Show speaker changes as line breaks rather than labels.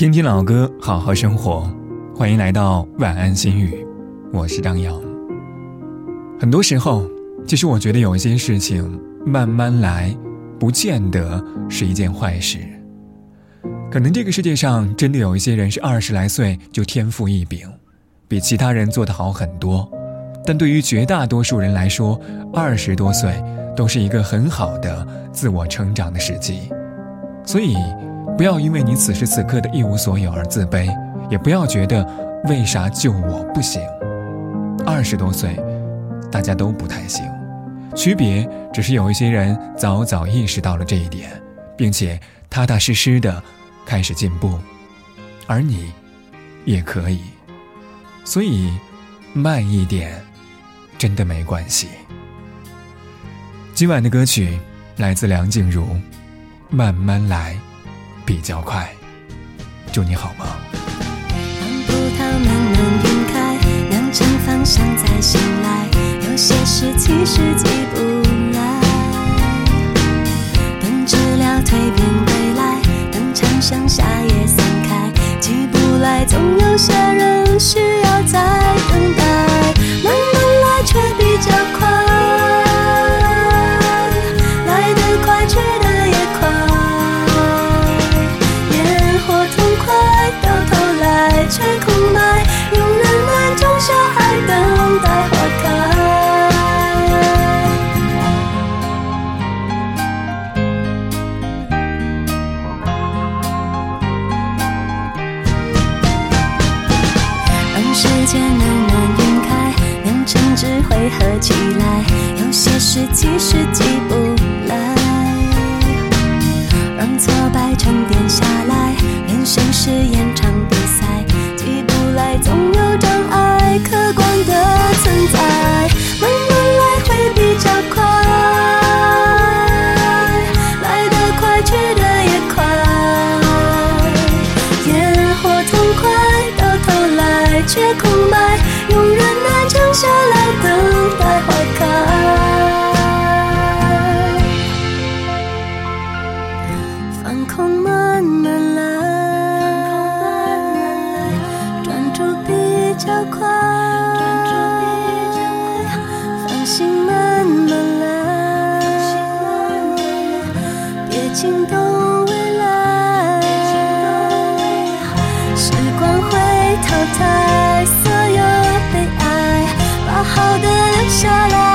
听听老歌，好好生活。欢迎来到晚安心语，我是张扬。很多时候，其实我觉得有一些事情慢慢来，不见得是一件坏事。可能这个世界上真的有一些人是二十来岁就天赋异禀，比其他人做得好很多。但对于绝大多数人来说，二十多岁都是一个很好的自我成长的时机。所以。不要因为你此时此刻的一无所有而自卑，也不要觉得为啥就我不行。二十多岁，大家都不太行，区别只是有一些人早早意识到了这一点，并且踏踏实实的开始进步，而你也可以。所以，慢一点，真的没关系。今晚的歌曲来自梁静茹，《慢慢来》。比较快，祝你好吗？
当葡萄慢慢晕开，酿成芳香再醒来，有些事其实急不来。等治疗蜕变归来，等长相夏夜散开，急不来，总有些人间慢慢晕开，变成只会合起来，有些事其实记不来。让挫败沉淀下来，人生是演场比赛，记不来总有障碍，客观的存在。慢慢来会比较快，来得快去得也快，烟火痛快，到头来却满空慢慢来，专注比较快，放心慢慢来，别惊动未来。时光会淘汰所有悲哀，把好的留下来。